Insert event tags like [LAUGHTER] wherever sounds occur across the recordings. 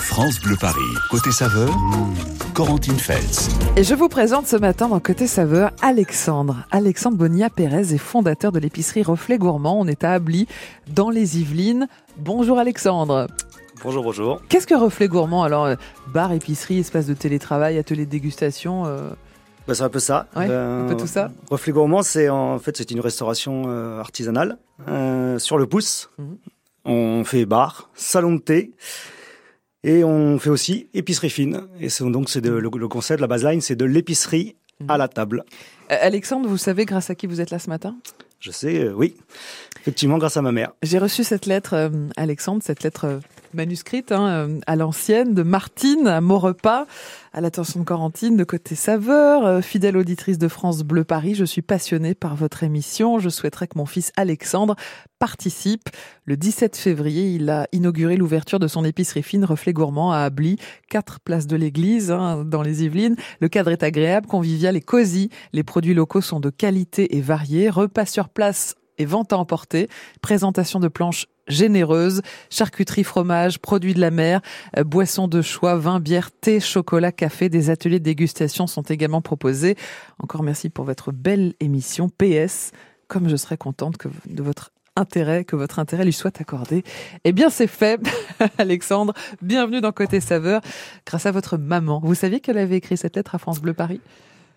France Bleu Paris, côté saveur, Corentine Feltz. Et je vous présente ce matin dans Côté Saveur Alexandre. Alexandre Bonia Pérez est fondateur de l'épicerie Reflet Gourmand. On est à Ably, dans les Yvelines. Bonjour Alexandre. Bonjour, bonjour. Qu'est-ce que Reflet Gourmand Alors, euh, bar, épicerie, espace de télétravail, atelier de dégustation euh, Bah, c'est un peu ça. Ouais, un peu tout ça. Reflet Gourmand, c'est en fait c'est une restauration euh, artisanale euh, sur le pouce. Mhm. On fait bar, salon de thé. Et on fait aussi épicerie fine. Et donc c'est de- le, le concept, la baseline, c'est de l'épicerie à la table. Euh, Alexandre, vous savez grâce à qui vous êtes là ce matin? Je sais, euh, oui, effectivement, grâce à ma mère. J'ai reçu cette lettre, euh, Alexandre, cette lettre manuscrite hein, euh, à l'ancienne de Martine à Maurepas, à l'attention de Corentine, de côté saveur, euh, fidèle auditrice de France Bleu Paris. Je suis passionnée par votre émission. Je souhaiterais que mon fils Alexandre participe. Le 17 février, il a inauguré l'ouverture de son épicerie fine Reflet Gourmand à Ably, 4 places de l'église, hein, dans les Yvelines. Le cadre est agréable, convivial et cosy. Les produits locaux sont de qualité et variés. Repas sur place et vente à emporter. Présentation de planches généreuse, charcuterie, fromage, produits de la mer, euh, boissons de choix, vin, bière, thé, chocolat, café. Des ateliers de dégustation sont également proposés. Encore merci pour votre belle émission. PS, comme je serais contente que de votre intérêt, que votre intérêt lui soit accordé. Eh bien, c'est fait. [LAUGHS] Alexandre, bienvenue dans Côté Saveur, grâce à votre maman. Vous saviez qu'elle avait écrit cette lettre à France Bleu Paris?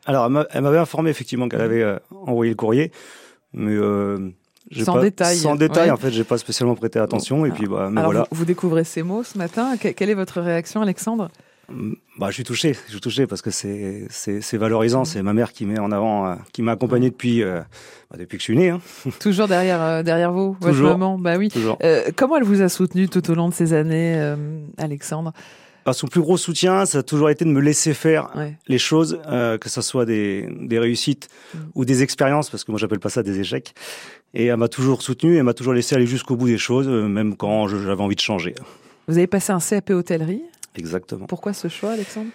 Alors, elle m'a- elle m'avait informé effectivement qu'elle avait euh, envoyé le courrier, mais euh, Sans pas- détail. Sans détail, Ouais. en fait, j'ai pas spécialement prêté attention. Et puis, bah, mais Alors, voilà. vous, vous découvrez ces mots ce matin. Que- quelle est votre réaction, Alexandre Bah, je suis touché, je suis touché parce que c'est c'est valorisant. C'est ma mère qui met en avant, euh, qui m'a accompagné depuis euh, bah, depuis que je suis né. Hein, [LAUGHS] Toujours derrière, euh, derrière vous, votre Toujours. maman Bah oui. toujours. Euh, comment elle vous a soutenu tout au long de ces années, Alexandre Bah, son plus gros soutien, ça a toujours été de me laisser faire ouais. les choses, euh, que ce soit des des réussites Mm. ou des expériences, parce que moi j'appelle pas ça des échecs. Et elle m'a toujours soutenu, elle m'a toujours laissé aller jusqu'au bout des choses, euh, même quand j'avais envie de changer. Vous avez passé un CAP hôtellerie? Exactement. Pourquoi ce choix, Alexandre?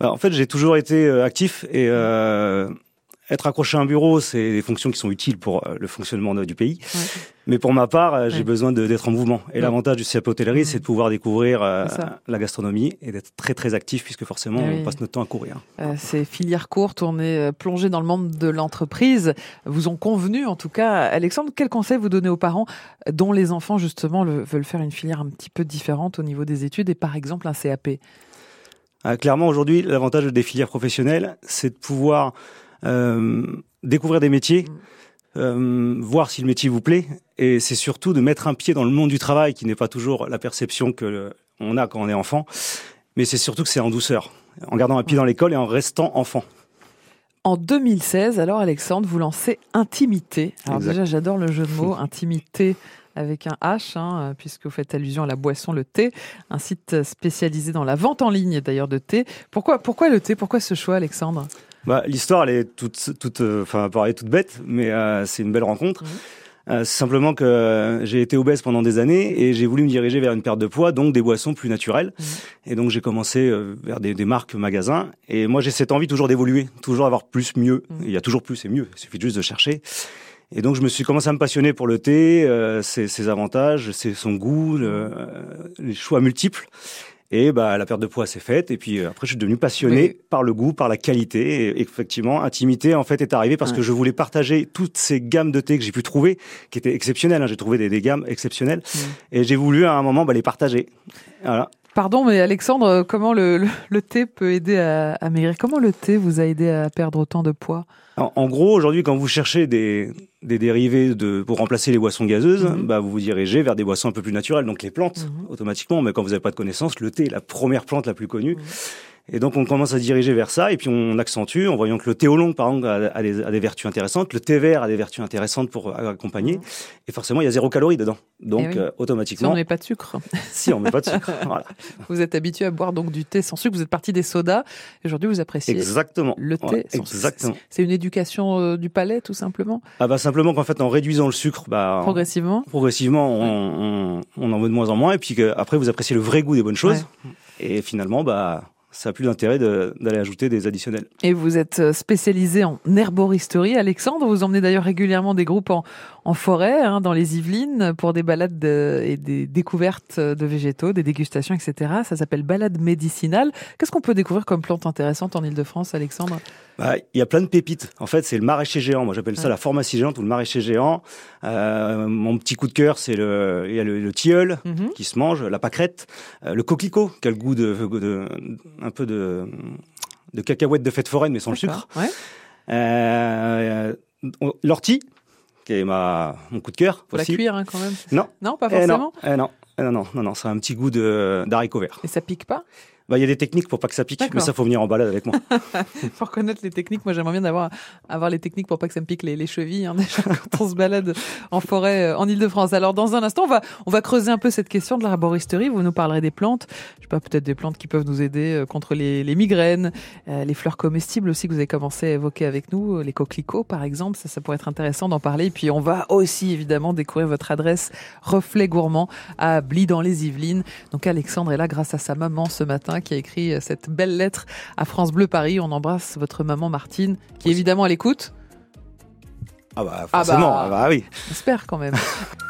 Bah, en fait, j'ai toujours été euh, actif et euh, être accroché à un bureau, c'est des fonctions qui sont utiles pour euh, le fonctionnement du pays. Ouais. Mais pour ma part, euh, j'ai Ouais. besoin d'être en mouvement. Et Ouais. l'avantage du CAP hôtellerie, Mhm. c'est de pouvoir découvrir euh, la gastronomie et d'être très très actif puisque forcément oui. on passe notre temps à courir. Euh, Ces filières courtes, on est plongé dans le monde de l'entreprise. Vous ont convenu, en tout cas, Alexandre. Quel conseil vous donnez aux parents dont les enfants justement le- veulent faire une filière un petit peu différente au niveau des études et par exemple un CAP Ah, clairement, aujourd'hui, l'avantage des filières professionnelles, c'est de pouvoir découvrir des métiers, Mm. euh, voir si le métier vous plaît, et c'est surtout de mettre un pied dans le monde du travail, qui n'est pas toujours la perception que le- on a quand on est enfant, mais c'est surtout que c'est en douceur, en gardant un pied dans l'école et en restant enfant. En 2016, alors Alexandre, vous lancez Intimité. Alors Exact. déjà, j'adore le jeu de mots, [LAUGHS] Intimité avec un H, hein, euh, puisque vous faites allusion à la boisson, le thé, un site spécialisé dans la vente en ligne d'ailleurs de thé. Pourquoi, pourquoi le thé? Pourquoi ce choix, Alexandre? Bah, L'histoire, elle est toute, toute, euh, enfin, paraît toute bête, mais euh, c'est une belle rencontre. Euh, c'est simplement que euh, j'ai été obèse pendant des années et j'ai voulu me diriger vers une perte de poids, donc des boissons plus naturelles. Mhm. Et donc j'ai commencé euh, vers des, des marques magasins. Et moi j'ai cette envie toujours d'évoluer, toujours avoir plus, mieux. Mhm. Il y a toujours plus et mieux. Il suffit juste de chercher. Et donc je me suis commencé à me passionner pour le thé, euh, ses, ses avantages, ses, son goût, le- euh, les choix multiples. Et bah la perte de poids s'est faite. Et puis euh, après je suis devenu passionné Oui. par le goût, par la qualité. Et effectivement, intimité en fait est arrivée parce Ouais. que je voulais partager toutes ces gammes de thé que j'ai pu trouver, qui étaient exceptionnelles. hein. J'ai trouvé des, des gammes exceptionnelles. Mhm. Et j'ai voulu à un moment bah, les partager. Voilà. Pardon, mais Alexandre, comment le, le, le thé peut aider à, à maigrir? Comment le thé vous a aidé à perdre autant de poids? En, en gros, aujourd'hui, quand vous cherchez des, des dérivés de, pour remplacer les boissons gazeuses, Mhm. bah, vous vous dirigez vers des boissons un peu plus naturelles, donc les plantes, Mhm. automatiquement. Mais quand vous n'avez pas de connaissances, le thé est la première plante la plus connue. Mhm. Et donc on commence à diriger vers ça, et puis on accentue en voyant que le thé au long, par exemple, a, des, a, des, vertus intéressantes, le thé vert a des vertus intéressantes pour accompagner, mmh. et forcément il y a zéro calorie dedans. Donc eh euh, automatiquement. Si on met pas de sucre. [LAUGHS] si on met pas de sucre. [LAUGHS] voilà. Vous êtes habitué à boire donc du thé sans sucre. Vous êtes parti des sodas. Et aujourd'hui vous appréciez. Exactement. Le thé. sans exactement. C'est une éducation euh, du palais tout simplement? Ah bah simplement qu'en fait en réduisant le sucre, bah progressivement? Progressivement, on, on, en veut de moins en moins, et puis après vous appréciez le vrai goût des bonnes choses. Et finalement, bah ça n'a plus d'intérêt d'aller ajouter des additionnels. Et vous êtes euh, spécialisé en herboristerie, Alexandre. Vous emmenez d'ailleurs régulièrement des groupes en, en forêt, hein, dans les Yvelines, pour des balades et des découvertes de végétaux, des dégustations, etc. Ça s'appelle balade médicinale. Qu'est-ce qu'on peut découvrir comme plante intéressante en Ile-de-France, Alexandre? Bah, Il y a plein de pépites. En fait, c'est le maraîcher géant. Moi, j'appelle ça la pharmacie géante ou le maraîcher géant. Euh, mon petit coup de cœur, c'est le, y a le, tilleul mhm. qui se mange, la pâquerette, euh, le coquelicot qui a le goût de, de un peu de, de cacahuètes de fête foraine, mais sans le sucre. Euh, L'ortie, qui est ma, mon coup de cœur. Faut la cuire hein, quand même. Non. Non, pas forcément. Eh non. Eh non, non, non, non, c'est un petit goût de d'haricot vert. Et ça pique pas? Bah, il y a des techniques pour pas que ça pique, mais ça faut venir en balade avec moi. [LAUGHS] faut reconnaître les techniques. Moi, j'aimerais bien avoir avoir les techniques pour pas que ça me pique les, les chevilles hein, [LAUGHS] quand on se balade en forêt euh, en Ile-de-France. Alors, dans un instant, on va on va creuser un peu cette question de l'arboristerie. Vous nous parlerez des plantes. Je sais pas, peut-être des plantes qui peuvent nous aider euh, contre les, les migraines, euh, les fleurs comestibles aussi que vous avez commencé à évoquer avec nous, les coquelicots par exemple. Ça, ça pourrait être intéressant d'en parler. Et puis, on va aussi évidemment découvrir votre adresse Reflet Gourmand à Bly dans les Yvelines. Donc, Alexandre est là grâce à sa maman ce matin qui a écrit cette belle lettre à France Bleu Paris. On embrasse votre maman Martine, qui est évidemment à l'écoute. Ah bah forcément, ah bah, ah bah oui. J'espère quand même. [LAUGHS]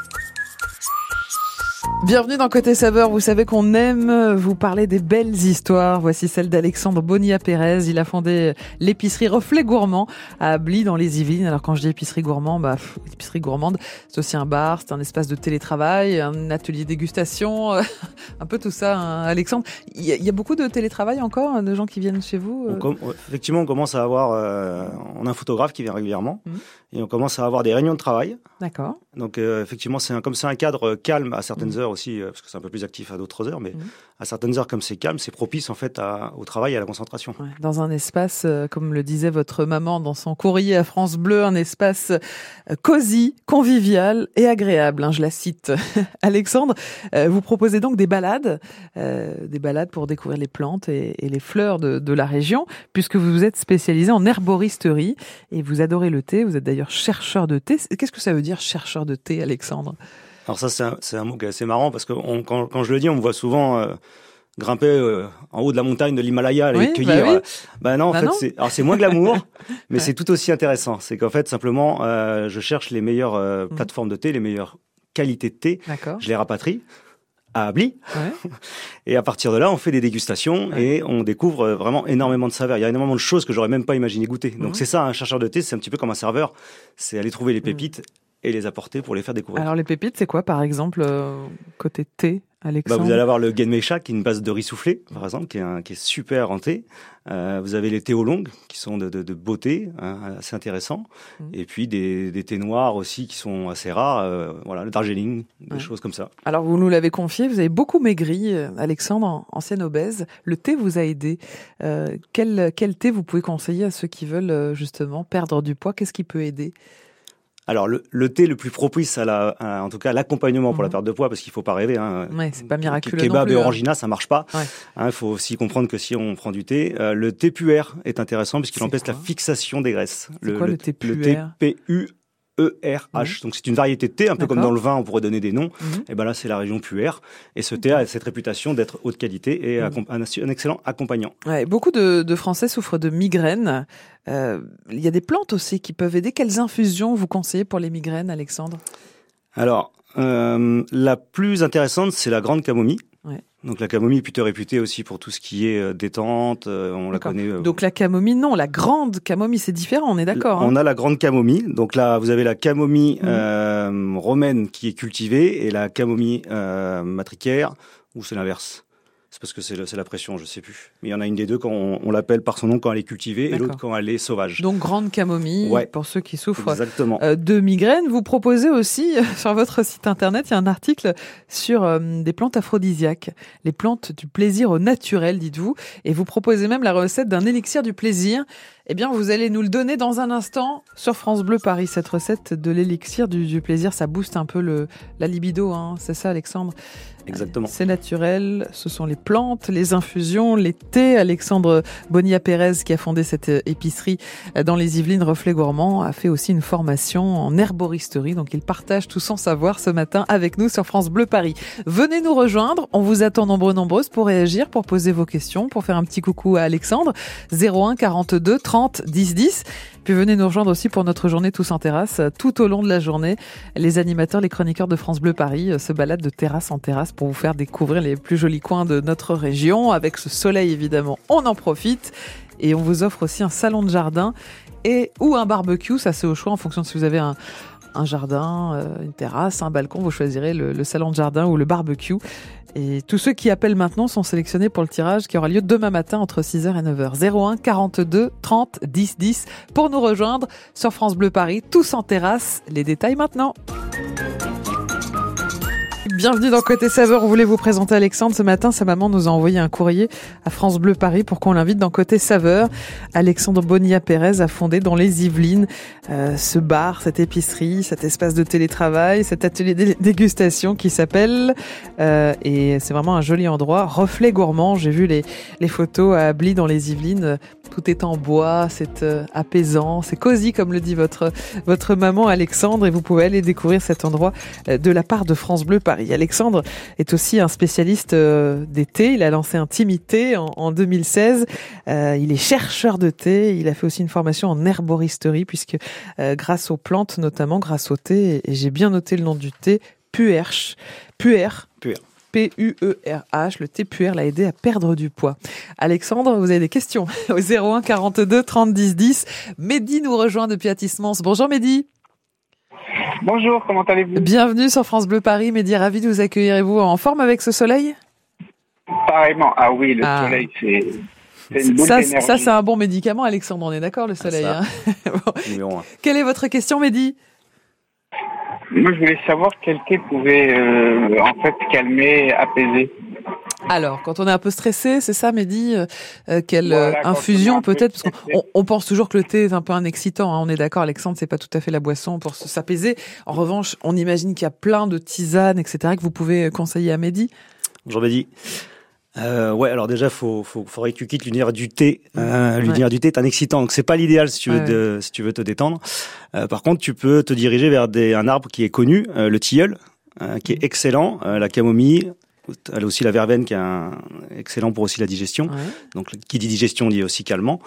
Bienvenue dans Côté Saveur. Vous savez qu'on aime vous parler des belles histoires. Voici celle d'Alexandre Bonilla Pérez. Il a fondé l'épicerie Reflet Gourmand à Bly dans les Yvelines. Alors quand je dis épicerie gourmand, bah, épicerie gourmande, c'est aussi un bar, c'est un espace de télétravail, un atelier dégustation, [LAUGHS] un peu tout ça. Hein, Alexandre, il y, a beaucoup de télétravail encore, hein, de gens qui viennent chez vous. Euh effectivement, on commence à avoir, euh, on a un photographe qui vient régulièrement. Mmh et on commence à avoir des réunions de travail. D'accord. Donc euh, effectivement, c'est comme c'est un cadre calme à certaines mmh. heures aussi, euh, parce que c'est un peu plus actif à d'autres heures, mais mmh. à certaines heures comme c'est calme, c'est propice en fait au travail et à la concentration. Dans un espace, euh, comme le disait votre maman dans son courrier à France Bleu, un espace cosy, convivial et agréable. Hein, je la cite. [LAUGHS] Alexandre, vous proposez donc des balades, des balades pour découvrir les plantes et, les fleurs de, de la région, puisque vous êtes spécialisé en herboristerie et vous adorez le thé. Vous êtes d'ailleurs chercheur de thé. Qu'est-ce que ça veut dire chercheur de thé, Alexandre? Alors ça, c'est un, mot qui est assez marrant parce que quand, je le dis, on me voit souvent euh, grimper euh, en haut de la montagne de l'Himalaya et cueillir. Bah, euh, bah, non, en bah fait, c'est moins glamour, [LAUGHS] mais c'est tout aussi intéressant. C'est qu'en fait, simplement, je cherche les meilleures mmh. plateformes de thé, les meilleures qualités de thé. Je les rapatrie à Abli. [LAUGHS] Et à partir de là, on fait des dégustations et on découvre vraiment énormément de saveurs. Il y a énormément de choses que j'aurais même pas imaginé goûter. Donc c'est ça, un chercheur de thé, c'est un petit peu comme un serveur. C'est aller trouver les pépites et les apporter pour les faire découvrir. Alors les pépites, c'est quoi par exemple euh, côté thé bah, vous allez avoir le Genmeisha, qui est une base de riz soufflé, par exemple, qui est, un, qui est super en thé. Euh, vous avez les thés longues, qui sont de, de, de beauté, hein, assez intéressants. Mmh. Et puis des, des, thés noirs aussi, qui sont assez rares. Euh, voilà, le Darjeeling, des choses comme ça. Alors, vous nous l'avez confié, vous avez beaucoup maigri, Alexandre, ancienne obèse. Le thé vous a aidé. Euh, quel, quel thé vous pouvez conseiller à ceux qui veulent justement perdre du poids? Qu'est-ce qui peut aider? Alors le, le, thé le plus propice à la, en tout cas l'accompagnement pour la mhm. perte de poids, parce qu'il faut pas rêver. Hein, ouais, c'est pas miraculeux. Kebab non et hein. orangina, ça marche pas. Il hein, faut aussi comprendre que si on prend du thé, euh, le thé puer est intéressant puisqu'il empêche la fixation des graisses. Le, quoi, le, thé puer Le thé ERH. Donc c'est une variété de thé, un peu comme dans le vin, on pourrait donner des noms. Mhm. Et ben là, c'est la région Puer. Et ce thé a cette réputation d'être haute qualité et mhm. un, excellent accompagnant. Ouais, beaucoup de, de, Français souffrent de migraines. Euh, il y a des plantes aussi qui peuvent aider. Quelles infusions vous conseillez pour les migraines, Alexandre? Alors, euh, la plus intéressante, c'est la grande camomille. Donc la camomille est plutôt réputée aussi pour tout ce qui est euh, détente, euh, on la connaît. Euh, donc la camomille, non, la grande camomille, c'est différent, on est d'accord. On hein. a la grande camomille, donc là vous avez la camomille mmh. romaine qui est cultivée et la camomille matricaire, ou c'est l'inverse? C'est parce que c'est la pression, je sais plus. Mais il y en a une des deux quand on, on l'appelle par son nom quand elle est cultivée et l'autre quand elle est sauvage. Donc grande camomille Ouais. pour ceux qui souffrent Exactement. euh, de migraine. Vous proposez aussi [LAUGHS] sur votre site internet, il y a un article sur euh, des plantes aphrodisiaques, les plantes du plaisir au naturel, dites-vous, et vous proposez même la recette d'un élixir du plaisir. Eh bien, vous allez nous le donner dans un instant sur France Bleu Paris. Cette recette de l'élixir du, du plaisir, ça booste un peu le, la libido, hein. c'est ça, Alexandre? Exactement. C'est naturel, ce sont les plantes, les infusions, les thés. Alexandre Bonilla Pérez, qui a fondé cette euh, épicerie euh, dans les Yvelines Reflet Gourmand, a fait aussi une formation en herboristerie. Donc il partage tout son savoir ce matin avec nous sur France Bleu Paris. Venez nous rejoindre, on vous attend nombreux, nombreuses pour réagir, pour poser vos questions, pour faire un petit coucou à Alexandre. 01 42 30 10 10. Puis venez nous rejoindre aussi pour notre journée tous en terrasse. Tout au long de la journée, les animateurs, les chroniqueurs de France Bleu Paris euh, se baladent de terrasse en terrasse pour vous faire découvrir les plus jolis coins de notre région. Avec ce soleil, évidemment, on en profite. Et on vous offre aussi un salon de jardin et ou un barbecue. Ça, c'est au choix en fonction de si vous avez un, un jardin, euh, une terrasse, un balcon. Vous choisirez le, le salon de jardin ou le barbecue. Et tous ceux qui appellent maintenant sont sélectionnés pour le tirage qui aura lieu demain matin entre 6h et 9h. 01 42 30 10 10 pour nous rejoindre sur France Bleu Paris, tous en terrasse. Les détails maintenant. Bienvenue dans Côté Saveur. On voulait vous présenter Alexandre ce matin. Sa maman nous a envoyé un courrier à France Bleu Paris pour qu'on l'invite dans Côté Saveur. Alexandre Bonilla Pérez a fondé dans les Yvelines euh, ce bar, cette épicerie, cet espace de télétravail, cet atelier de dégustation qui s'appelle, euh, et c'est vraiment un joli endroit, Reflet Gourmand. J'ai vu les, les photos à Ably dans les Yvelines. Tout est en bois, c'est euh, apaisant, c'est cosy comme le dit votre, votre maman Alexandre et vous pouvez aller découvrir cet endroit euh, de la part de France Bleu Paris. Alexandre est aussi un spécialiste euh, des thés. Il a lancé un Timité en, en 2016. Euh, il est chercheur de thé. Il a fait aussi une formation en herboristerie puisque grâce aux plantes notamment, grâce au thé, et j'ai bien noté le nom du thé, Puerche. Puer. Puer. P-U-E-R-H, le thé puer l'a aidé à perdre du poids. Alexandre, vous avez des questions [LAUGHS] au 01 42 30 10 10. Mehdi nous rejoint depuis Atismans. Bonjour Mehdi. Bonjour, comment allez-vous? Bienvenue sur France Bleu Paris. Mehdi, ravi de vous accueillir. Et vous en forme avec ce soleil? Pareillement. Ah oui, le Ah. soleil, c'est Ça, ça c'est un bon médicament, Alexandre. On est d'accord, le soleil. ça. hein [LAUGHS] Bon. Quelle est votre question, Mehdi? Moi, je voulais savoir quel thé pouvait euh, en fait calmer, apaiser. Alors, quand on est un peu stressé, c'est ça, Mehdi euh, euh, Quelle euh, Voilà, infusion peu peut-être Parce qu'on on pense toujours que le thé est un peu un excitant. hein. On est d'accord, Alexandre, c'est pas tout à fait la boisson pour se- s'apaiser. En revanche, on imagine qu'il y a plein de tisanes, etc., que vous pouvez conseiller à Mehdi. Ai dit. Euh, ouais, alors déjà, faut, faut, faudrait que tu quittes l'univers du thé. Euh, l'univers du thé est un excitant, donc c'est pas l'idéal si tu veux, Ouais, de- si tu veux te détendre. Euh, par contre, tu peux te diriger vers des, un arbre qui est connu, euh, le tilleul, euh, qui est excellent, euh, la camomille. Elle a aussi la verveine qui est un- excellent pour aussi la digestion. Donc, qui dit digestion dit aussi calmant.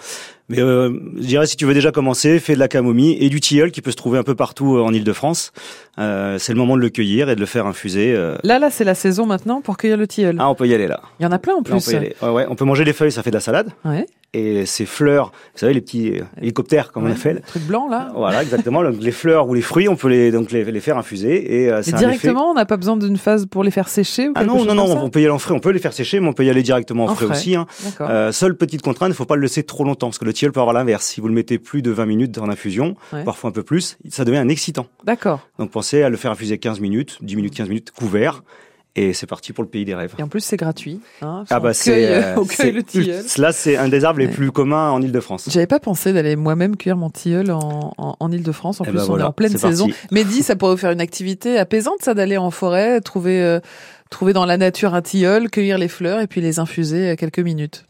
Mais euh, je dirais, si tu veux déjà commencer, fais de la camomille et du tilleul qui peut se trouver un peu partout euh, en Ile-de-France. Euh, c'est le moment de le cueillir et de le faire infuser. euh. Là, là, c'est la saison maintenant pour cueillir le tilleul. Ah, on peut y aller là. Il y en a plein en Là, on plus. peut y aller. Ouais, on peut manger les feuilles, ça fait de la salade. Ouais. Et ces fleurs, vous savez, les petits hélicoptères, comme on Ouais. appelle. Le truc blanc, là. Voilà, exactement. Donc, les fleurs ou les fruits, on peut les, donc les, les faire infuser. Et effet- directement, on n'a pas besoin d'une phase pour les faire sécher ou Ah non, non, non, on peut y aller en frais. On peut les faire sécher, mais on peut y aller directement en, En frais, frais. aussi. Hein. Seule petite contrainte, il faut pas le laisser trop longtemps, parce que le tilleul peut avoir l'inverse. Si vous le mettez plus de 20 minutes en infusion, Ouais. parfois un peu plus, ça devient un excitant. D'accord. Donc pensez à le faire infuser 15 minutes, 10 minutes, 15 minutes, couvert. Et c'est parti pour le pays des rêves. Et en plus, c'est gratuit. Hein, Ah bah c'est, cueille, euh, le tilleul. Là, c'est un des arbres les plus communs en Ile-de-France. J'avais pas pensé d'aller moi-même cueillir mon tilleul en, en, en Ile-de-France. En Eh plus, ben on est en pleine saison. parti. Mehdi, ça pourrait vous faire une activité apaisante, ça, d'aller en forêt, trouver, euh, trouver dans la nature un tilleul, cueillir les fleurs et puis les infuser à quelques minutes.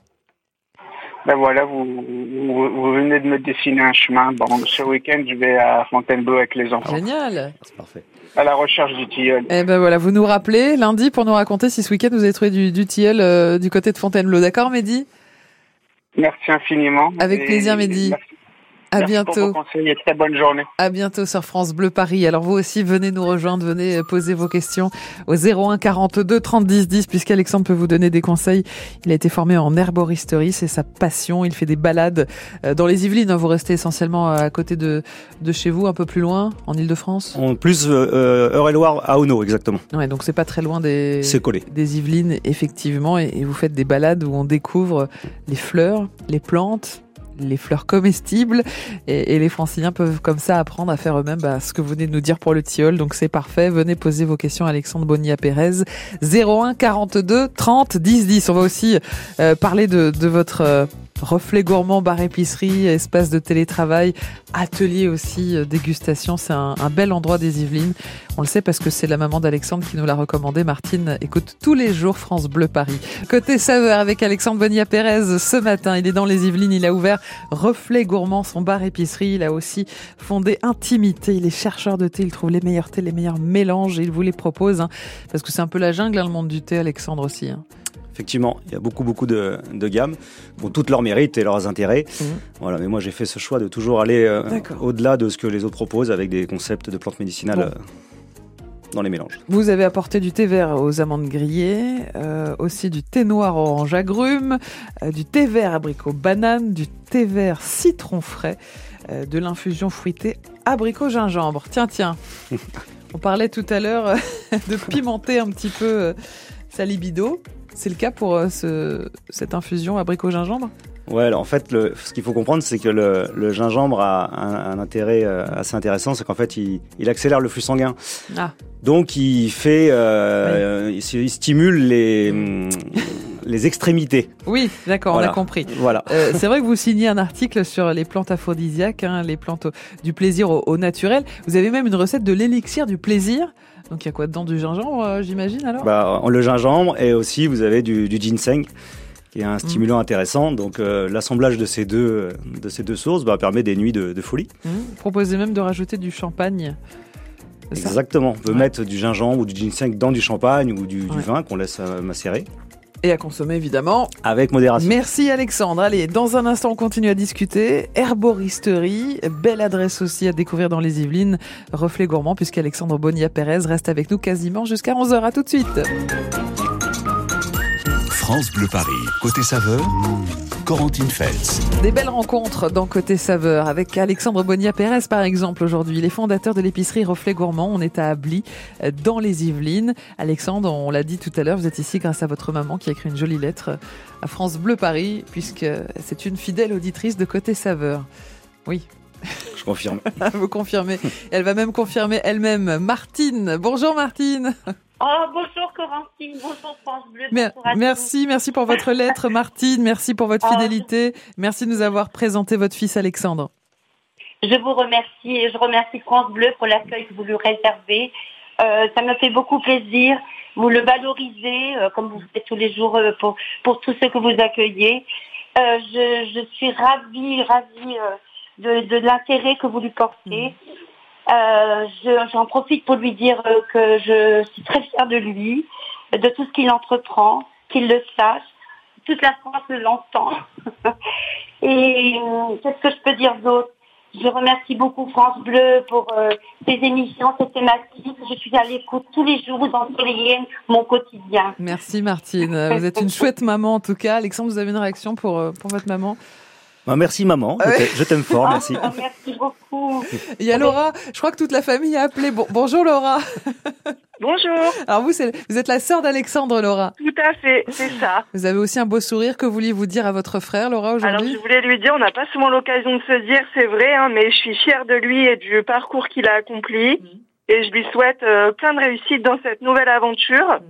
Ben voilà, vous, vous, vous venez de me dessiner un chemin. Bon, ce week-end, je vais à Fontainebleau avec les enfants, Génial. C'est parfait. à la recherche du tilleul. Eh ben voilà, vous nous rappelez lundi pour nous raconter si ce week-end vous avez trouvé du, du tilleul euh, du côté de Fontainebleau. D'accord, Mehdi? Merci infiniment. Avec Et plaisir, Mehdi. Merci, À Merci bientôt. Pour vos conseils et très bonne journée. À bientôt sur France Bleu Paris. Alors vous aussi, venez nous rejoindre, venez poser vos questions au 01 42 30 10 10 puisqu'Alexandre peut vous donner des conseils. Il a été formé en herboristerie, c'est sa passion. Il fait des balades euh, dans les Yvelines. Vous restez essentiellement à côté de, de chez vous, un peu plus loin, en Ile-de-France? En plus, euh, Eure-et-Loire à Auneau, exactement. Ouais, donc c'est pas très loin des, C'est collé. des Yvelines, effectivement. Et, et vous faites des balades où on découvre les fleurs, les plantes, les fleurs comestibles et, les franciliens peuvent comme ça apprendre à faire eux-mêmes bah, ce que vous venez de nous dire pour le tilleul. Donc c'est parfait. Venez poser vos questions à Alexandre Bonilla Pérez 01 42 30 10 10. On va aussi euh, parler de, de votre euh, reflet gourmand bar épicerie, espace de télétravail, atelier aussi, euh, dégustation. C'est un, bel endroit des Yvelines. On le sait parce que c'est la maman d'Alexandre qui nous l'a recommandé. Martine écoute tous les jours France Bleu Paris. Côté saveur avec Alexandre Bonilla Pérez ce matin. Il est dans les Yvelines. Il a ouvert Reflet Gourmand, son bar épicerie. Il a aussi fondé Intimité. Il est chercheur de thé. Il trouve les meilleurs thés, les meilleurs mélanges il vous les propose. hein. parce que c'est un peu la jungle, hein, le monde du thé, Alexandre aussi. hein. Effectivement, il y a beaucoup, beaucoup de, de gammes qui ont toutes leurs mérites et leurs intérêts. Mhm. Voilà, mais moi, j'ai fait ce choix de toujours aller euh, au-delà de ce que les autres proposent avec des concepts de plantes médicinales Bon. euh, dans les mélanges. Vous avez apporté du thé vert aux amandes grillées, euh, aussi du thé noir orange agrumes, euh, du thé vert abricot banane, du thé vert citron frais, euh, de l'infusion fruitée abricot gingembre. Tiens, tiens. [LAUGHS] On parlait tout à l'heure [LAUGHS] de pimenter un petit peu sa libido. C'est le cas pour euh, ce, cette infusion abricot gingembre? Ouais, en fait, le, ce qu'il faut comprendre, c'est que le, le gingembre a un, un intérêt euh, assez intéressant, c'est qu'en fait, il, il accélère le flux sanguin. Ah. Donc, il fait, euh, il, il stimule les, hum, les extrémités. Oui, d'accord, on a compris. Voilà. Euh, c'est vrai que vous signez un article sur les plantes aphrodisiaques, hein, les plantes au- du plaisir au, au naturel. Vous avez même une recette de l'élixir du plaisir. Donc il y a quoi dedans Du gingembre, euh, j'imagine alors? Bah, le gingembre et aussi vous avez du, du ginseng qui est un stimulant intéressant. Donc euh, l'assemblage de ces deux de ces deux sources bah, permet des nuits de, de folie. Mmh. Proposez même de rajouter du champagne. Exactement. On peut Ouais. mettre du gingembre ou du ginseng dans du champagne ou du, du vin qu'on laisse euh, macérer Et à consommer évidemment. avec modération. Merci Alexandre. Allez, dans un instant, on continue à discuter. Herboristerie, belle adresse aussi à découvrir dans les Yvelines. Reflet gourmand, puisqu'Alexandre Bonilla Pérez reste avec nous quasiment jusqu'à 11h. À tout de suite. France Bleu Paris. Côté saveur, Corentine Feltz. Des belles rencontres dans Côté Saveur avec Alexandre Bonilla Pérez par exemple aujourd'hui. Les fondateurs de l'épicerie Reflet Gourmand, on est à Ably dans les Yvelines. Alexandre, on l'a dit tout à l'heure, vous êtes ici grâce à votre maman qui a écrit une jolie lettre à France Bleu Paris puisque c'est une fidèle auditrice de Côté Saveur. Oui, Je confirme. [LAUGHS] vous confirmez. Elle va même confirmer elle-même. Martine, bonjour Martine. Oh, bonjour Corentine, bonjour France Bleu. Bonjour merci, merci pour votre lettre Martine, merci pour votre Oh. fidélité, merci de nous avoir présenté votre fils Alexandre. Je vous remercie et je remercie France Bleu pour l'accueil que vous lui réservez. Euh, ça me fait beaucoup plaisir. Vous le valorisez euh, comme vous faites tous les jours euh, pour, pour tous ceux que vous accueillez. Je, je suis ravie, ravie de, de l'intérêt que vous lui portez. Euh, je- J'en profite pour lui dire euh, que je suis très fière de lui, de tout ce qu'il entreprend, qu'il le sache. Toute la France l'entend. [LAUGHS] Et euh, qu'est-ce que je peux dire d'autre? Je remercie beaucoup France Bleu pour euh, ces émissions, ces thématiques. Je suis à l'écoute tous les jours, vous ensoleillez mon quotidien. Merci Martine, vous êtes une chouette maman en tout cas. Alexandre, vous avez une réaction pour, euh, pour votre maman? Bah, merci maman. Je Je t'aime fort. Merci. Ah, merci beaucoup. Il y a Laura, je crois que toute la famille a appelé. Bon, bonjour Laura. Bonjour, Alors vous, c'est- vous êtes la sœur d'Alexandre Laura. tout à fait, c'est ça. Vous avez aussi un beau sourire. Que vouliez-vous dire à votre frère Laura Alors aujourd'hui je voulais lui dire, on n'a pas souvent l'occasion de se dire, c'est vrai, hein, mais je suis fière de lui et du parcours qu'il a accompli. Et je lui souhaite euh, plein de réussite dans cette nouvelle aventure.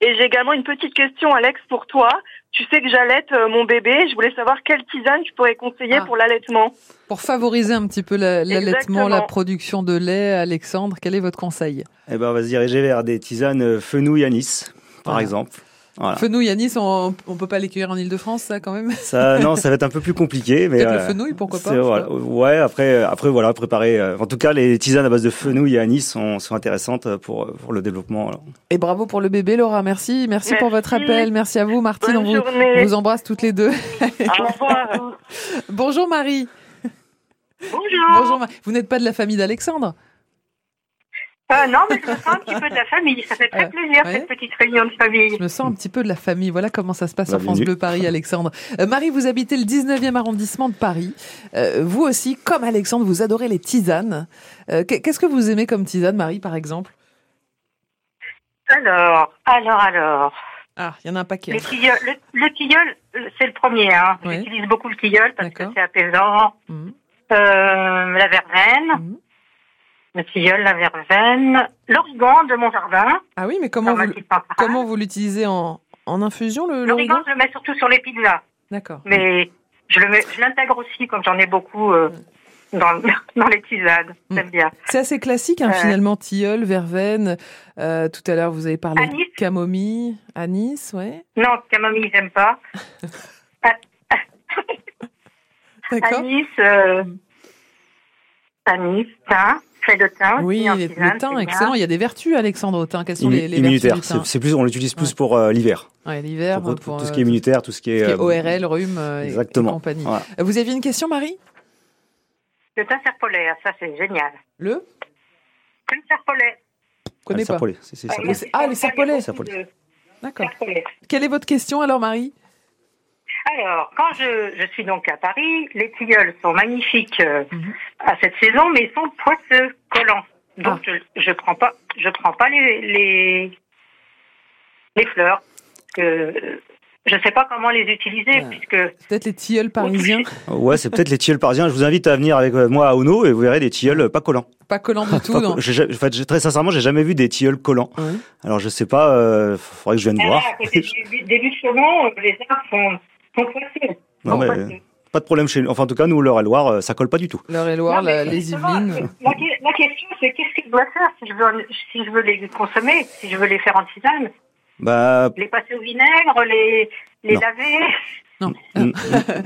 Et j'ai également une petite question, Alex, pour toi. Tu sais que j'allaite euh, mon bébé. Je voulais savoir quelle tisane tu pourrais conseiller Ah. pour l'allaitement. Pour favoriser un petit peu la- l'allaitement, la production de lait, Alexandre, quel est votre conseil? Eh ben, on va se diriger vers des tisanes euh, fenouil anis, par Voilà. exemple. Voilà. Fenouil, Yanis, on, on peut pas les cueillir en Ile-de-France, ça quand même Ça, [LAUGHS] non, ça va être un peu plus compliqué, mais le euh, fenouil, pourquoi pas voilà. Ouais, après, après voilà, préparer. euh, en tout cas, les tisanes à base de fenouil et anis sont, sont intéressantes pour pour le développement. alors. Et bravo pour le bébé, Laura. Merci, merci, pour votre appel. Merci à vous, Martine. Bonne on vous, on vous embrasse toutes les deux. Au revoir. [LAUGHS] Bonjour Marie. Bonjour. Bonjour. Marie. Vous n'êtes pas de la famille d'Alexandre? Euh, non, mais je me sens un petit peu de la famille. Ça fait très Euh, plaisir, ouais. cette petite réunion de famille. Je me sens un petit peu de la famille. Voilà comment ça se passe sur Bah, France. Bleu Paris, Alexandre. Euh, Marie, vous habitez le 19e arrondissement de Paris. Euh, vous aussi, comme Alexandre, vous adorez les tisanes. Euh, qu'est- Qu'est-ce que vous aimez comme tisane, Marie, par exemple? Alors, alors, alors. Ah, il y en a un paquet. Le tilleul, le, le tilleul, c'est le premier. Hein. Ouais. J'utilise beaucoup le tilleul parce que c'est apaisant. Mhm. Euh, la verveine, Mhm. Le tilleul, la verveine, l'origan de mon jardin. Ah oui, mais comment vous, comment vous l'utilisez en, en infusion, le L'origan, je le mets surtout sur les pizzas. D'accord. Mais je le mets, je l'intègre aussi comme j'en ai beaucoup euh, dans, [LAUGHS] dans les tisanes. J'aime bien. C'est assez classique, hein, Euh. finalement, tilleul, verveine. Euh, tout à l'heure, vous avez parlé Anis. de camomille, anis, ouais. Non, camomille, j'aime pas. [LAUGHS] [LAUGHS] D'accord. Anis, anis, thym, feuille de thym. Oui, les- tisane, le thym, excellent. Il y a des vertus, Alexandre, au thym. Quelles sont les, les immunitaire. vertus du thym C'est plus, on l'utilise plus Ouais. pour euh, l'hiver. Ouais, l'hiver, Pour, pour, tout ce euh, qui est immunitaire, tout ce qui est, tout ce qui est euh, ORL, rhume euh, et- et, Exactement. compagnie. Voilà. Vous aviez une question, Marie? Le thym serpolaire, ça c'est génial. Le? Thym serpolaire. Je connais Ah, le pas. serpolet, c'est Ah, ça. le- ah, le serpolet. Serpolaire. D'accord. Quelle est votre question alors, Marie? Alors, quand je, je suis donc à Paris, les tilleuls sont magnifiques euh, Mhm. à cette saison, mais ils sont poisseux, collants. Donc Ah. je, je prends pas, je prends pas les les, les fleurs. Que euh, je sais pas comment les utiliser Ouais. puisque Peut-être les tilleuls parisiens, [LAUGHS] Ouais, c'est peut-être les tilleuls parisiens. Je vous invite à venir avec euh, moi à Ono et vous verrez des tilleuls pas collants. pas collants du [LAUGHS] tout. Pas non. en fait, très sincèrement, j'ai jamais vu des tilleuls collants. Ouais. Alors je sais pas, euh, faudrait que je vienne voir. Ah, à côté du, des Luchemont, les arbres sont, Non, mais-. Pas de problème chez nous. Enfin, en tout cas, nous, l'Eure-et-Loire, euh, ça colle pas du tout. L'Eure-et-Loire, les Yvelines. La, que- la question, c'est qu'est-ce que je dois faire si je veux, si je veux les consommer, si je veux les faire en tisane? Bah, Les passer au vinaigre, les, les Non. laver? Non. n-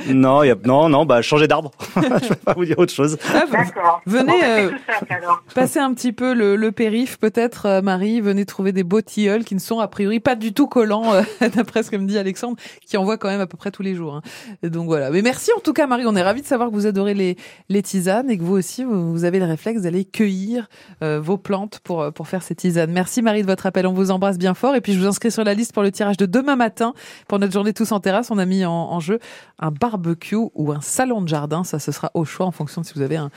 non, y a, non, non, bah, changer d'arbre. [LAUGHS] je vais pas vous dire autre chose. Ah, D'accord. Venez, bah, euh, tout simple, alors. Passez un petit peu le, le périph, peut-être, euh, Marie. Venez trouver des beaux tilleuls qui ne sont a priori pas du tout collants, euh, [LAUGHS] d'après ce que me dit Alexandre, qui en voit quand même à peu près tous les jours. hein. Et donc voilà. Mais merci en tout cas, Marie. On est ravis de savoir que vous adorez les, les tisanes et que vous aussi, vous, vous avez le réflexe d'aller cueillir euh, vos plantes pour, pour faire ces tisanes. Merci Marie de votre appel. On vous embrasse bien fort. Et puis je vous inscris sur la liste pour le tirage de demain matin pour notre journée tous en terrasse. On a mis en, en jeu un barbecue ou un salon de jardin. Ça, ce sera au choix en fonction de si vous avez un,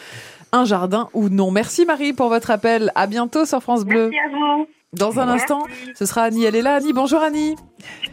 un jardin ou non. Merci Marie pour votre appel. À bientôt sur France Bleu. Merci à vous. Dans un Merci. instant, ce sera Annie. Elle est là. Annie, bonjour Annie.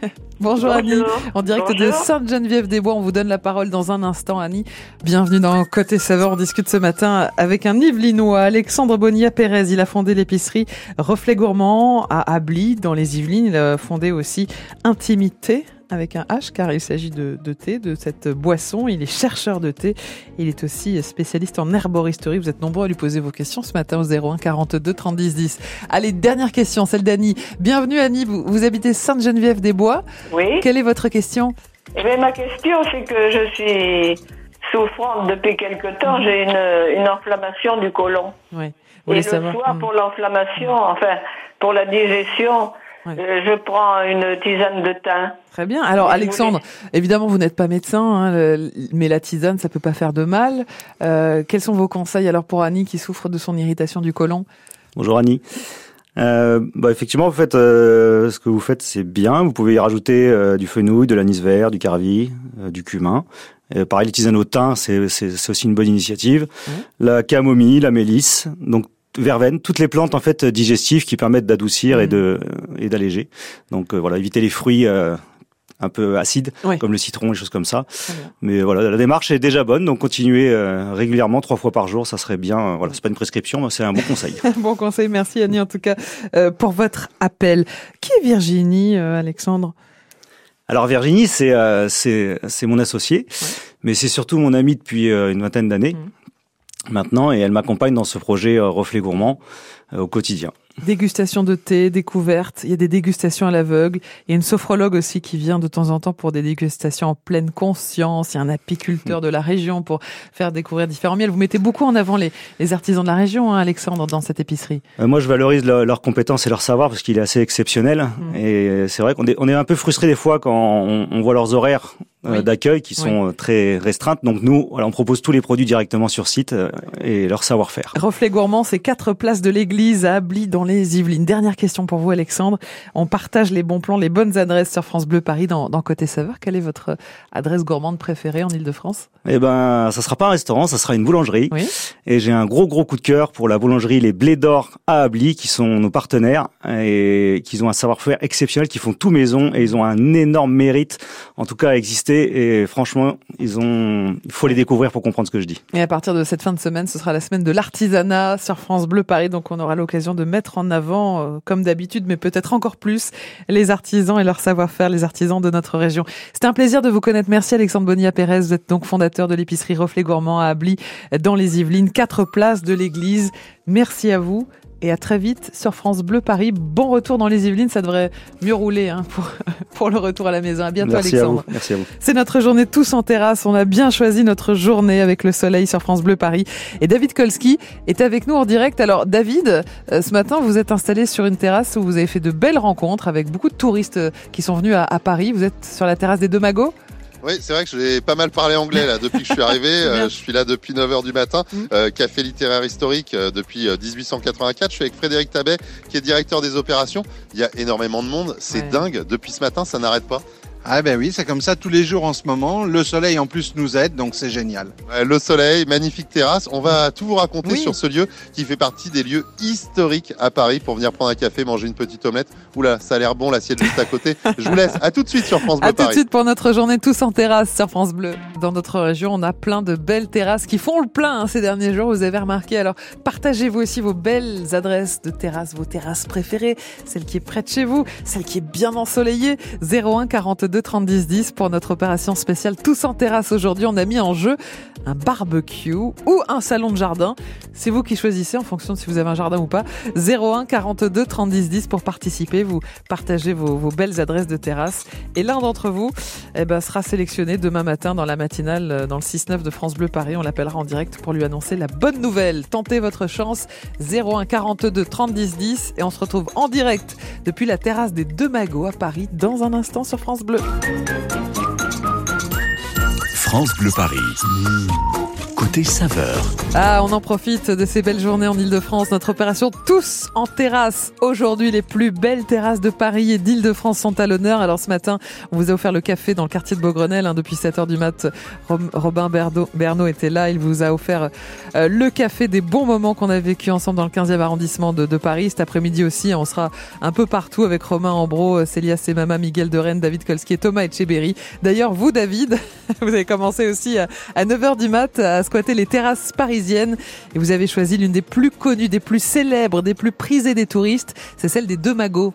[LAUGHS] bonjour, Annie. En direct de. Sainte-Geneviève-des-Bois, on vous donne la parole dans un instant, Annie. Bienvenue dans Côté Saveur. On discute ce matin avec un Yvelinois, Alexandre Bonilla Pérez. Il a fondé l'épicerie Reflet Gourmand à Ably, dans les Yvelines. Il a fondé aussi Intimité avec un H, car il s'agit de, de thé, de cette boisson. Il est chercheur de thé. Il est aussi spécialiste en herboristerie. Vous êtes nombreux à lui poser vos questions ce matin au 01 42 30 10 10. Allez, dernière question, celle d'Annie. Bienvenue Annie, vous, vous habitez Sainte-Geneviève-des-Bois. Oui. Quelle est votre question? Eh bien, ma question, c'est que je suis souffrante depuis quelque temps. J'ai une, une inflammation du côlon. Oui. Vous Et le savoir soir, Hmm. pour l'inflammation, enfin, pour la digestion, Ouais. euh, je prends une tisane de thym. Très bien. Alors, Alexandre, évidemment, vous n'êtes pas médecin, hein, le- mais la tisane, ça peut pas faire de mal. Euh, quels sont vos conseils alors pour Annie qui souffre de son irritation du côlon? Bonjour Annie. Euh, bah effectivement, vous faites euh, ce que vous faites, c'est bien. Vous pouvez y rajouter euh, du fenouil, de l'anis vert, du carvi, euh, du cumin. Euh, pareil, les tisanes au thym, c'est c'est- c'est aussi une bonne initiative. La camomille, la mélisse, donc verveine, toutes les plantes en fait digestives qui permettent d'adoucir et Mhm. de et d'alléger. Donc euh, voilà, éviter les fruits euh, un peu acides Ouais. comme le citron, les choses comme ça. Mais voilà, la démarche est déjà bonne, donc continuez euh, régulièrement trois fois par jour, ça serait bien. Euh, Voilà, c'est pas une prescription, mais c'est un bon conseil. [LAUGHS] bon conseil, merci Annie en tout cas euh, pour votre appel. Qui est Virginie, euh, Alexandre? Alors Virginie, c'est euh, c'est c'est mon associé, mais c'est surtout mon amie depuis une vingtaine d'années maintenant, et elle m'accompagne dans ce projet euh, Reflet Gourmand euh, au quotidien. Dégustation de thé, découverte. Il y a des dégustations à l'aveugle. Il y a une sophrologue aussi qui vient de temps en temps pour des dégustations en pleine conscience. Il y a un apiculteur de la région pour faire découvrir différents miels. Vous mettez beaucoup en avant les, les artisans de la région, hein, Alexandre, dans cette épicerie. Euh, moi, je valorise leur- leurs compétences et leur savoir parce qu'il est assez exceptionnel. Mm. Et c'est vrai qu'on est, on est un peu frustré des fois quand on, on voit leurs horaires Oui. d'accueil qui sont euh, très restreintes. Donc nous, on propose tous les produits directement sur site euh, et leur savoir-faire. Reflet gourmand, c'est quatre places de l'église à Ably dans les Yvelines. Dernière question pour vous, Alexandre. On partage les bons plans, les bonnes adresses sur France Bleu Paris dans, dans Côté Saveur. Quelle est votre adresse gourmande préférée en Ile-de-France Eh ben, ça sera pas un restaurant, ça sera une boulangerie. Oui. Et j'ai un gros gros coup de cœur pour la boulangerie Les Blés d'Or à Ably, qui sont nos partenaires et qui ont un savoir-faire exceptionnel, qui font tout maison et ils ont un énorme mérite, en tout cas à exister. Et franchement, ils ont, il faut les découvrir pour comprendre ce que je dis. Et à partir de cette fin de semaine, ce sera la semaine de l'artisanat sur France Bleu Paris. Donc on aura l'occasion de mettre en avant, euh, comme d'habitude, mais peut-être encore plus, les artisans et leur savoir-faire, les artisans de notre région. C'était un plaisir de vous connaître. Merci Alexandre Bonilla Pérez. Vous êtes donc fondateur de l'épicerie Reflet Gourmand à Ably, dans les Yvelines, quatre places de l'église. Merci à vous. Et à très vite sur France Bleu Paris. Bon retour dans les Yvelines, ça devrait mieux rouler hein, pour, [LAUGHS] pour le retour à la maison. À bientôt Merci à Alexandre. vous. Merci à vous. C'est notre journée tous en terrasse. On a bien choisi notre journée avec le soleil sur France Bleu Paris. Et David Kolski est avec nous en direct. Alors David, euh, ce matin, vous êtes installé sur une terrasse où vous avez fait de belles rencontres avec beaucoup de touristes euh, qui sont venus à, à Paris. Vous êtes sur la terrasse des Deux Magots? Oui, c'est vrai que j'ai pas mal parlé anglais là depuis que je suis arrivé. [LAUGHS] Euh, je suis là depuis 9h du matin. Mhm. Euh, café littéraire historique euh, depuis euh, 1884. Je suis avec Frédéric Tabet qui est directeur des opérations. Il y a énormément de monde. C'est Ouais. dingue. Depuis ce matin, ça n'arrête pas. Ah ben oui, c'est comme ça tous les jours en ce moment. Le soleil en plus nous aide, donc c'est génial. Ouais, le soleil, magnifique terrasse. On va tout vous raconter Oui. sur ce lieu qui fait partie des lieux historiques à Paris pour venir prendre un café, manger une petite omelette. Oula, ça a l'air bon l'assiette juste à côté. Je vous laisse. À tout de suite sur France Bleu À tout de suite pour notre journée tous en terrasse sur France Bleu. Dans notre région, on a plein de belles terrasses qui font le plein hein, ces derniers jours. Vous avez remarqué. Alors, partagez-vous aussi vos belles adresses de terrasse, vos terrasses préférées, celle qui est près de chez vous, celle qui est bien ensoleillée. 01 42 30 10 10 pour notre opération spéciale tous en terrasse. Aujourd'hui, on a mis en jeu un barbecue ou un salon de jardin. C'est vous qui choisissez en fonction de si vous avez un jardin ou pas. 01 42 30 10 10 pour participer. Vous partagez vos, vos belles adresses de terrasse. Et l'un d'entre vous eh ben, sera sélectionné demain matin dans la matinale euh, dans le 6-9 de France Bleu Paris. On l'appellera en direct pour lui annoncer la bonne nouvelle. Tentez votre chance. 01 42 30 10 10 et on se retrouve en direct depuis la terrasse des Deux Magots à Paris dans un instant sur France Bleu. France Bleu Paris. Côté saveur. Ah, on en profite de ces belles journées en Ile-de-France. Notre opération Tous en terrasse. Aujourd'hui, les plus belles terrasses de Paris et d'Île-de-France sont à l'honneur. Alors ce matin, on vous a offert le café dans le quartier de Beaugrenelle. hein, depuis 7 heures du mat, Robin Bernot était là. Il vous a offert euh, le café des bons moments qu'on a vécu ensemble dans le 15e arrondissement de, Paris. Cet après-midi aussi, on sera un peu partout avec Romain Ambro, euh, Célia Semama, Miguel de Rennes, David Kolski et Thomas Etcheberry. D'ailleurs, vous, David, [LAUGHS] vous avez commencé aussi à, à 9h du mat à squatter les terrasses parisiennes et vous avez choisi l'une des plus connues, des plus célèbres, des plus prisées des touristes. C'est celle des Deux Magots.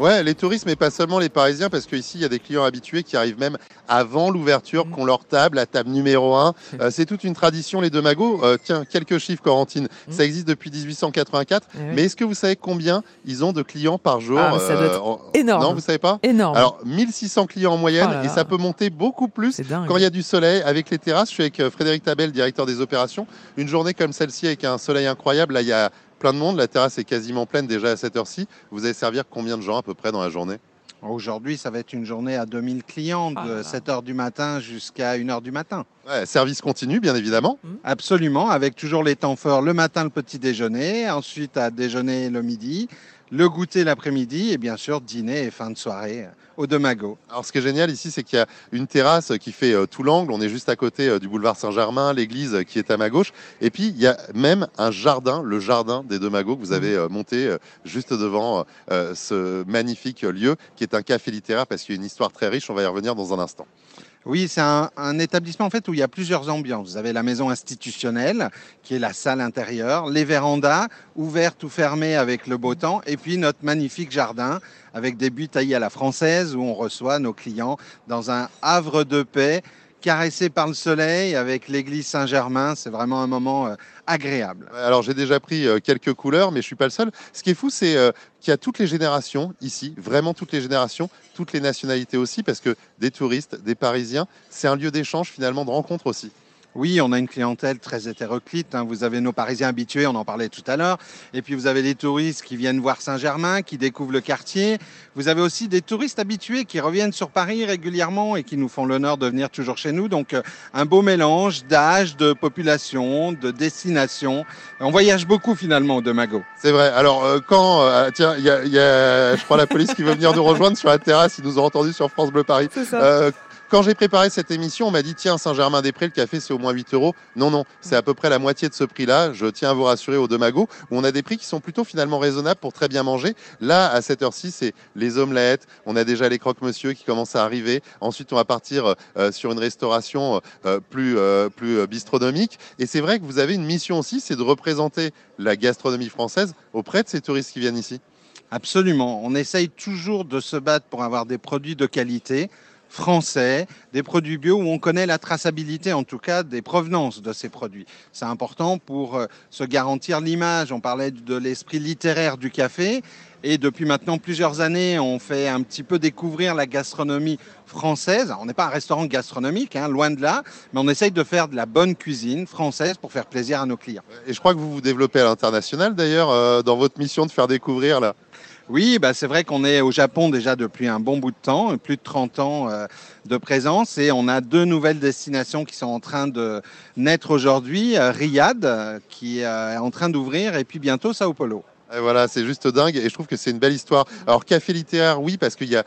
Ouais, les touristes, mais pas seulement les Parisiens, parce qu'ici, il y a des clients habitués qui arrivent même avant l'ouverture, qui ont leur table, la table numéro 1. [LAUGHS] c'est toute une tradition, les deux magots. Euh, tiens, quelques chiffres, Corentine. Mhm. Ça existe depuis 1884. Eh. Mais est-ce que vous savez combien ils ont de clients par jour euh, Ah, ça doit être en- énorme. Non, vous savez pas? Énorme. Alors, 1600 clients en moyenne, Oh là et ça peut monter beaucoup plus quand il y a du soleil avec les terrasses. Je suis avec euh, Frédéric Tabel, directeur des opérations. Une journée comme celle-ci avec un soleil incroyable, là, il y a plein de monde. La terrasse est quasiment pleine déjà à cette heure-ci. Vous allez servir combien de gens à peu près dans la journée? Aujourd'hui, ça va être une journée à 2000 clients Ah de là là. 7h du matin jusqu'à 1h du matin. Ouais, service continu, bien évidemment. Absolument, avec toujours les temps forts, le matin le petit déjeuner, ensuite à déjeuner le midi, le goûter l'après-midi et bien sûr dîner et fin de soirée euh, au Demago. Alors, ce qui est génial ici, c'est qu'il y a une terrasse qui fait euh, tout l'angle. On est juste à côté euh, du boulevard Saint-Germain, l'église qui est à ma gauche. Et puis, il y a même un jardin, le jardin des deux magots que vous avez monté juste devant ce magnifique lieu qui est un café littéraire parce qu'il y a une histoire très riche. On va y revenir dans un instant. Oui, c'est un, établissement en fait où il y a plusieurs ambiances. Vous avez la maison institutionnelle, qui est la salle intérieure, les vérandas, ouvertes ou fermées avec le beau temps, et puis notre magnifique jardin avec des buts taillés à la française où on reçoit nos clients dans un havre de paix, caressé par le soleil avec l'église Saint-Germain. C'est vraiment un moment euh, agréable. Alors, j'ai déjà pris euh, quelques couleurs, mais je suis pas le seul. Ce qui est fou, c'est euh, qu'il y a toutes les générations ici, vraiment toutes les générations, toutes les nationalités aussi, parce que des touristes, des Parisiens, c'est un lieu d'échange finalement, de rencontre aussi. Oui, on a une clientèle très hétéroclite. hein. Vous avez nos Parisiens habitués, on en parlait tout à l'heure. Et puis vous avez les touristes qui viennent voir Saint-Germain, qui découvrent le quartier. Vous avez aussi des touristes habitués qui reviennent sur Paris régulièrement et qui nous font l'honneur de venir toujours chez nous. Donc euh, un beau mélange d'âge, de population, de destination. On voyage beaucoup finalement au Demago. C'est vrai. Alors, euh, quand. euh, tiens, il y a, il y a, je crois, la police qui veut venir nous rejoindre sur la terrasse. Ils nous ont entendus sur France Bleu Paris. C'est ça. Euh, quand j'ai préparé cette émission, on m'a dit tiens, Saint-Germain-des-Prés, le café, c'est au moins 8 euros. Non, non, c'est à peu près la moitié de ce prix-là. Je tiens à vous rassurer au Demago, où on a des prix qui sont plutôt finalement raisonnables pour très bien manger. Là, à cette heure-ci, c'est les omelettes. On a déjà les croque-monsieur qui commencent à arriver. Ensuite, on va partir euh, sur une restauration euh, plus, euh, plus euh, bistronomique. Et c'est vrai que vous avez une mission aussi, c'est de représenter la gastronomie française auprès de ces touristes qui viennent ici. Absolument. On essaye toujours de se battre pour avoir des produits de qualité français, des produits bio où on connaît la traçabilité, en tout cas des provenances de ces produits. C'est important pour euh, se garantir l'image. On parlait de l'esprit littéraire du café. Et depuis maintenant plusieurs années, on fait un petit peu découvrir la gastronomie française. On n'est pas un restaurant gastronomique, hein, loin de là, mais on essaye de faire de la bonne cuisine française pour faire plaisir à nos clients. Et je crois que vous vous développez à l'international d'ailleurs, euh, dans votre mission de faire découvrir là. Oui, bah c'est vrai qu'on est au Japon déjà depuis un bon bout de temps, plus de 30 ans euh, de présence, et on a deux nouvelles destinations qui sont en train de naître aujourd'hui. Euh, Riyad, euh, qui est en train d'ouvrir, et puis bientôt Sao Paulo. Voilà, c'est juste dingue et je trouve que c'est une belle histoire. Alors café littéraire, oui, parce qu'il y a,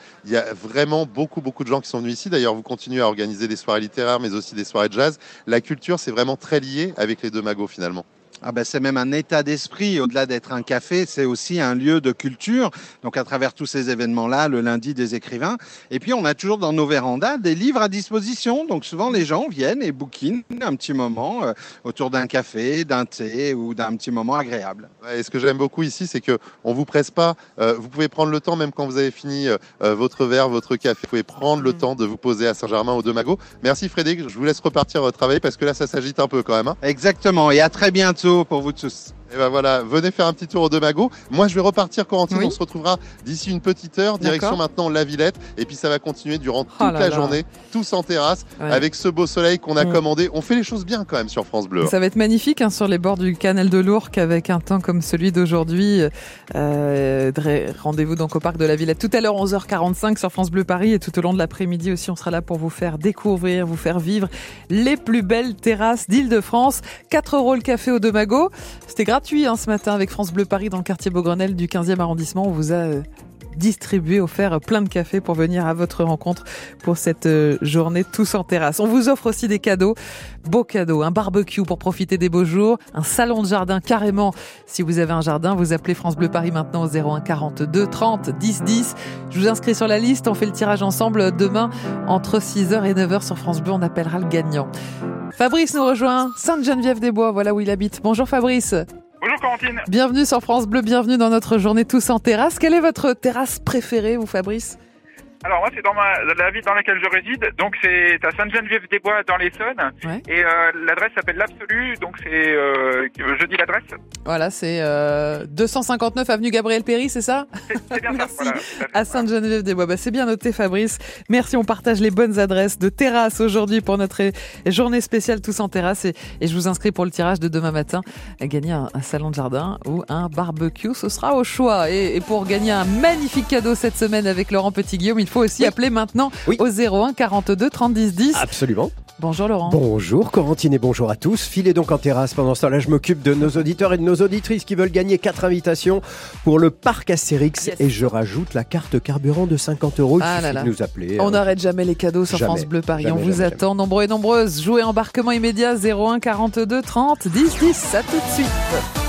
vraiment beaucoup, beaucoup de gens qui sont venus ici. D'ailleurs, vous continuez à organiser des soirées littéraires, mais aussi des soirées jazz. La culture, c'est vraiment très lié avec les deux magots finalement. Ah ben, c'est même un état d'esprit, au-delà d'être un café, c'est aussi un lieu de culture. Donc à travers tous ces événements-là, le lundi des écrivains. Et puis on a toujours dans nos vérandas des livres à disposition. Donc souvent les gens viennent et bouquinent un petit moment euh, autour d'un café, d'un thé ou d'un petit moment agréable. Ouais, et ce que j'aime beaucoup ici, c'est que on vous presse pas. Euh, vous pouvez prendre le temps, même quand vous avez fini euh, votre verre, votre café. Vous pouvez prendre le temps de vous poser à Saint-Germain aux deux magots. Merci Frédéric. Je vous laisse repartir travailler parce que là, ça s'agite un peu quand même. hein. Exactement. Et à très bientôt tous. Et ben voilà, venez faire un petit tour au deux magots. Moi, je vais repartir, Corentine. Oui. On se retrouvera d'ici une petite heure. Direction maintenant la Villette. Et puis ça va continuer durant toute Oh là la là. journée, tous en terrasse, Ouais. avec ce beau soleil qu'on a Mm. commandé. On fait les choses bien quand même sur France Bleu. Ça va être magnifique hein, sur les bords du canal de l'Ourcq avec un temps comme celui d'aujourd'hui. Euh, Rendez-vous donc au parc de la Villette tout à l'heure 11h45 sur France Bleu Paris et tout au long de l'après-midi aussi on sera là pour vous faire découvrir, vous faire vivre les plus belles terrasses d'Île-de-France. 4 euros le café au Demago. C'était gratuit hein, ce matin avec France Bleu Paris dans le quartier Beaugrenelle du 15e arrondissement. On vous a euh, distribué, offert plein de cafés pour venir à votre rencontre pour cette euh, journée tous en terrasse. On vous offre aussi des cadeaux, beaux cadeaux, un barbecue pour profiter des beaux jours, un salon de jardin carrément. Si vous avez un jardin, vous appelez France Bleu Paris maintenant au 01 42 30 10 10. Je vous inscris sur la liste, on fait le tirage ensemble demain entre 6h et 9h sur France Bleu, on appellera le gagnant. Fabrice nous rejoint, Sainte-Geneviève-des-Bois, voilà où il habite. Bonjour Fabrice. Bonjour Corentine. Bienvenue sur France Bleu, bienvenue dans notre journée tous en terrasse. Quelle est votre terrasse préférée, vous Fabrice? Alors moi c'est dans ma, la ville dans laquelle je réside, donc c'est à Sainte-Geneviève-des-Bois dans l'Essonne, Ouais. et euh, l'adresse s'appelle l'Absolu, donc c'est, euh, je dis l'adresse, Voilà, c'est euh, 259 avenue Gabriel Péry, c'est ça? C'est bien ça. [LAUGHS] Merci. Voilà, à Sainte-Geneviève-des-Bois. Bah, c'est bien noté, Fabrice. Merci, on partage les bonnes adresses de terrasse aujourd'hui pour notre journée spéciale Tous en terrasse. Et, et je vous inscris pour le tirage de demain matin à gagner un, un salon de jardin ou un barbecue. Ce sera au choix. Et, et pour gagner un magnifique cadeau cette semaine avec Laurent Petit-Guillaume, il faut aussi appeler maintenant Oui. au 01 42 30 10 10. Absolument. Bonjour Laurent. Bonjour Corentine et bonjour à tous. Filez donc en terrasse. Pendant ce temps-là, je m'occupe de nos auditeurs et de nos auditrices qui veulent gagner quatre invitations pour le parc Astérix. Yes. Et je rajoute la carte carburant de 50 euros. Il Ah là là. nous appeler. On Euh, n'arrête jamais les cadeaux sur Jamais. France Bleu Paris. Jamais, On vous jamais, attend nombreux et nombreuses. Jouez embarquement immédiat 01 42 30 10 10. À tout de suite.